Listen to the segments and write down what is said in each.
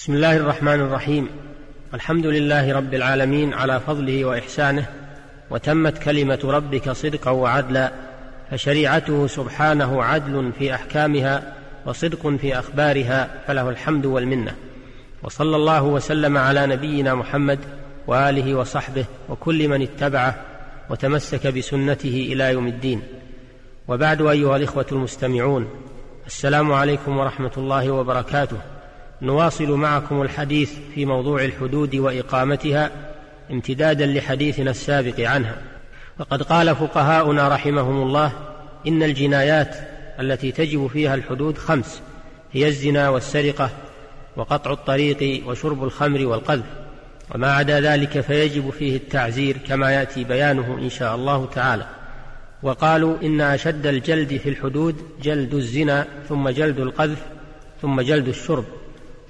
بسم الله الرحمن الرحيم. الحمد لله رب العالمين على فضله وإحسانه وتمت كلمة ربك صدقا وعدلا فشريعته سبحانه عدل في أحكامها وصدق في أخبارها فله الحمد والمنة. وصلى الله وسلم على نبينا محمد وآله وصحبه وكل من اتبعه وتمسك بسنته إلى يوم الدين. وبعد أيها الإخوة المستمعون السلام عليكم ورحمة الله وبركاته. نواصل معكم الحديث في موضوع الحدود وإقامتها امتدادا لحديثنا السابق عنها. وقد قال فقهاؤنا رحمهم الله إن الجنايات التي تجب فيها الحدود خمس هي الزنا والسرقة وقطع الطريق وشرب الخمر والقذف. وما عدا ذلك فيجب فيه التعزير كما يأتي بيانه إن شاء الله تعالى. وقالوا إن أشد الجلد في الحدود جلد الزنا ثم جلد القذف ثم جلد الشرب.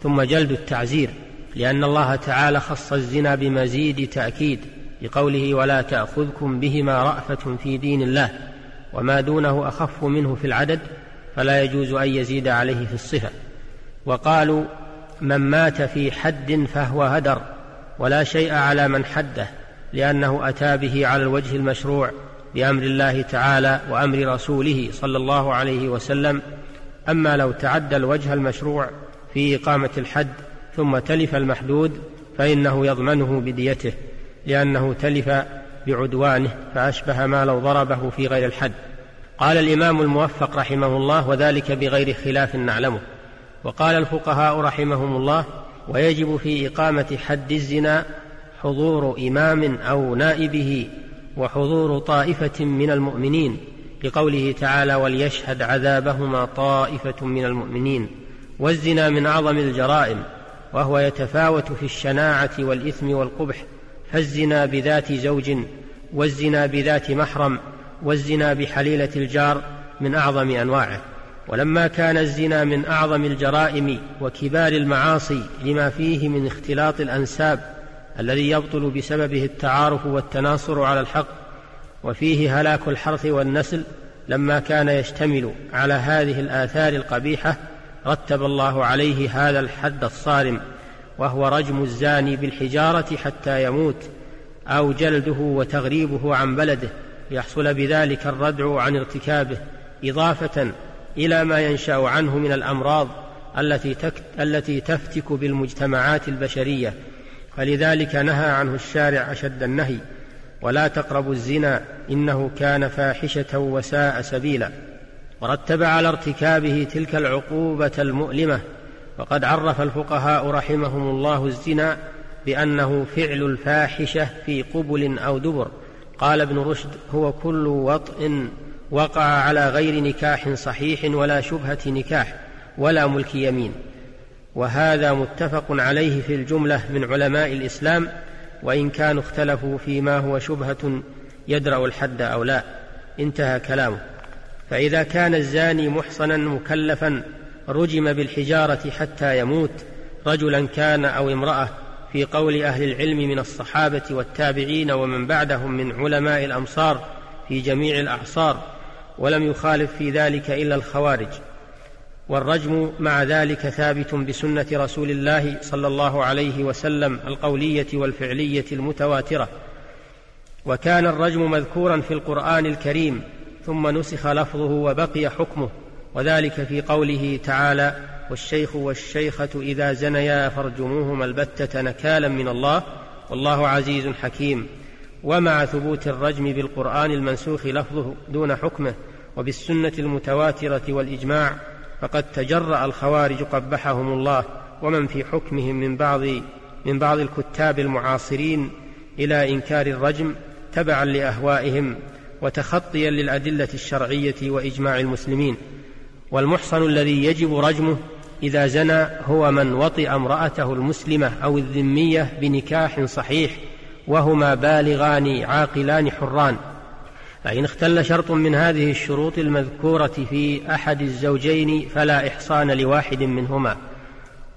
ثم جلد التعزير لأن الله تعالى خص الزنا بمزيد تأكيد بقوله ولا تأخذكم بهما رأفة في دين الله وما دونه أخف منه في العدد فلا يجوز أن يزيد عليه في الصفة. وقالوا من مات في حد فهو هدر ولا شيء على من حده لأنه أتى به على الوجه المشروع بأمر الله تعالى وأمر رسوله صلى الله عليه وسلم. أما لو تعدى الوجه المشروع في إقامة الحد ثم تلف المحدود فإنه يضمنه بديته لأنه تلف بعدوانه فأشبه ما لو ضربه في غير الحد. قال الإمام الموفق رحمه الله وذلك بغير خلاف نعلمه. وقال الفقهاء رحمهم الله ويجب في إقامة حد الزنا حضور إمام أو نائبه وحضور طائفة من المؤمنين لقوله تعالى وليشهد عذابهما طائفة من المؤمنين والزنا من أعظم الجرائم وهو يتفاوت في الشناعة والإثم والقبح فالزنا بذات زوج والزنا بذات محرم والزنا بحليلة الجار من أعظم أنواعه. ولما كان الزنا من أعظم الجرائم وكبار المعاصي لما فيه من اختلاط الأنساب الذي يبطل بسببه التعارف والتناصر على الحق وفيه هلاك الحرث والنسل لما كان يشتمل على هذه الآثار القبيحة رتب الله عليه هذا الحد الصارم وهو رجم الزاني بالحجارة حتى يموت أو جلده وتغريبه عن بلده ليحصل بذلك الردع عن ارتكابه إضافة إلى ما ينشأ عنه من الأمراض التي التي تفتك بالمجتمعات البشرية. فلذلك نهى عنه الشارع أشد النهي ولا تقربوا الزنا إنه كان فاحشة وساء سبيلا. ورتب على ارتكابه تلك العقوبة المؤلمة وقد عرف الفقهاء رحمهم الله الزنا بأنه فعل الفاحشة في قبل أو دبر. قال ابن رشد هو كل وطء وقع على غير نكاح صحيح ولا شبهة نكاح ولا ملك يمين. وهذا متفق عليه في الجملة من علماء الإسلام وإن كانوا اختلفوا فيما هو شبهة يدرأ الحد أو لا. انتهى كلامه. فإذا كان الزاني محصنا مكلفا رجم بالحجارة حتى يموت رجلا كان أو امرأة في قول أهل العلم من الصحابة والتابعين ومن بعدهم من علماء الأمصار في جميع الأعصار ولم يخالف في ذلك إلا الخوارج. والرجم مع ذلك ثابت بسنة رسول الله صلى الله عليه وسلم القولية والفعلية المتواترة. وكان الرجم مذكورا في القرآن الكريم ثم نسخ لفظه وبقي حكمه. وذلك في قوله تعالى والشيخ والشيخة إذا زنيا فارجموهما البتة نكالا من الله والله عزيز حكيم. ومع ثبوت الرجم بالقرآن المنسوخ لفظه دون حكمه وبالسنة المتواترة والإجماع فقد تجرأ الخوارج قبحهم الله ومن في حكمهم من بعض من بعض الكتاب المعاصرين إلى إنكار الرجم تبعا لأهوائهم. وتخطيا للأدلة الشرعية وإجماع المسلمين والمحصن الذي يجب رجمه إذا زنى هو من وطئ امرأته المسلمة أو الذمية بنكاح صحيح وهما بالغان عاقلان حران. فإن اختل شرط من هذه الشروط المذكورة في أحد الزوجين فلا إحصان لواحد منهما.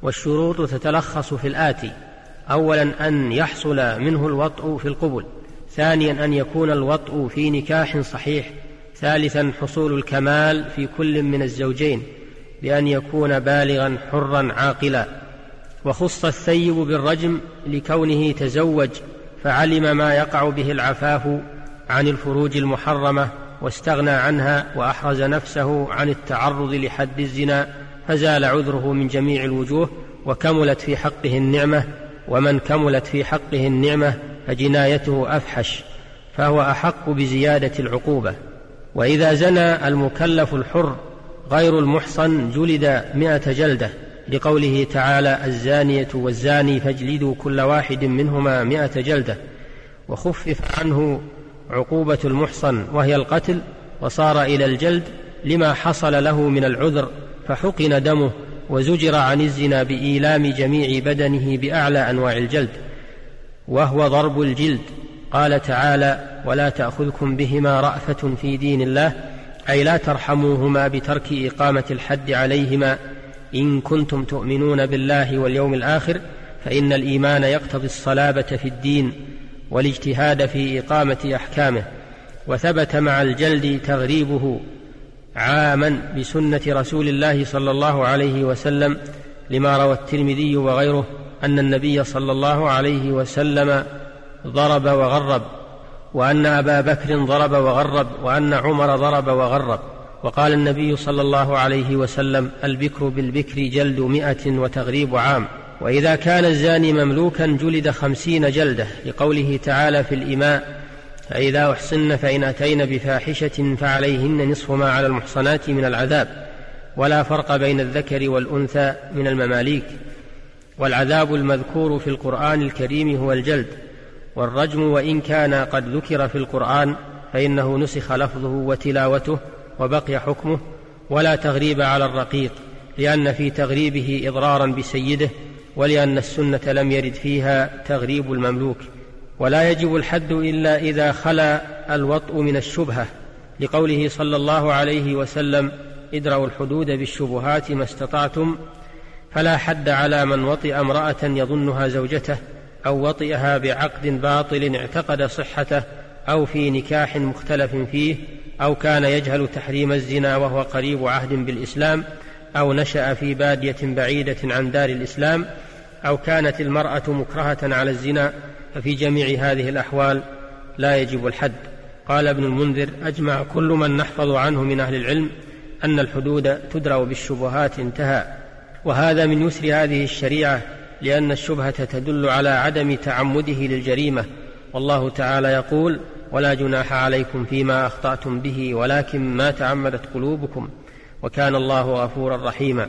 والشروط تتلخص في الآتي أولا أن يحصل منه الوطء في القبل ثانيا أن يكون الوطء في نكاح صحيح. ثالثا حصول الكمال في كل من الزوجين بأن يكون بالغا حرا عاقلا. وخص الثيب بالرجم لكونه تزوج فعلم ما يقع به العفاف عن الفروج المحرمة واستغنى عنها وأحرز نفسه عن التعرض لحد الزنا فزال عذره من جميع الوجوه وكملت في حقه النعمة ومن كملت في حقه النعمة فجنايته أفحش فهو أحق بزيادة العقوبة. وإذا زنى المكلف الحر غير المحصن جلد مائه جلدة. لقوله تعالى الزانية والزاني فاجلدوا كل واحد منهما مائه جلدة. وخفف عنه عقوبة المحصن وهي القتل وصار إلى الجلد لما حصل له من العذر فحقن دمه وزجر عن الزنا بإيلام جميع بدنه بأعلى أنواع الجلد. وهو ضرب الجلد. قال تعالى ولا تأخذكم بهما رأفة في دين الله أي لا ترحموهما بترك إقامة الحد عليهما. إن كنتم تؤمنون بالله واليوم الآخر فإن الإيمان يقتضي الصلابة في الدين والاجتهاد في إقامة أحكامه. وثبت مع الجلد تغريبه عاما بسنة رسول الله صلى الله عليه وسلم لما روى الترمذي وغيره أن النبي صلى الله عليه وسلم ضرب وغرب وأن أبا بكر ضرب وغرب وأن عمر ضرب وغرب. وقال النبي صلى الله عليه وسلم البكر بالبكر جلد مائه وتغريب عام. وإذا كان الزاني مملوكا جلد خمسين جلدة لقوله تعالى في الإماء فإذا أحصن فإن أتين بفاحشة فعليهن نصف ما على المحصنات من العذاب. ولا فرق بين الذكر والأنثى من المماليك. والعذاب المذكور في القرآن الكريم هو الجلد والرجم وإن كان قد ذكر في القرآن فإنه نسخ لفظه وتلاوته وبقي حكمه ولا تغريب على الرقيق لأن في تغريبه إضرارا بسيده ولأن السنة لم يرد فيها تغريب المملوك. ولا يجب الحد إلا إذا خلا الوطء من الشبهة لقوله صلى الله عليه وسلم ادرأوا الحدود بالشبهات ما استطعتم فلا حد على من وطئ امرأة يظنها زوجته أو وطئها بعقد باطل اعتقد صحته أو في نكاح مختلف فيه أو كان يجهل تحريم الزنا وهو قريب عهد بالإسلام أو نشأ في بادية بعيدة عن دار الإسلام أو كانت المرأة مكرهة على الزنا ففي جميع هذه الأحوال لا يجب الحد. قال ابن المنذر أجمع كل من نحفظ عنه من أهل العلم أن الحدود تدرأ بالشبهات انتهى. وهذا من يسر هذه الشريعة لأن الشبهة تدل على عدم تعمده للجريمة. والله تعالى يقول ولا جناح عليكم فيما أخطأتم به ولكن ما تعمدت قلوبكم. وكان الله غفورا رحيما.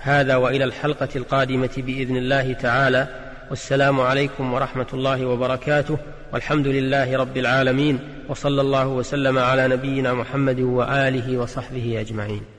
هذا وإلى الحلقة القادمة بإذن الله تعالى. والسلام عليكم ورحمة الله وبركاته. والحمد لله رب العالمين. وصلى الله وسلم على نبينا محمد وآله وصحبه أجمعين.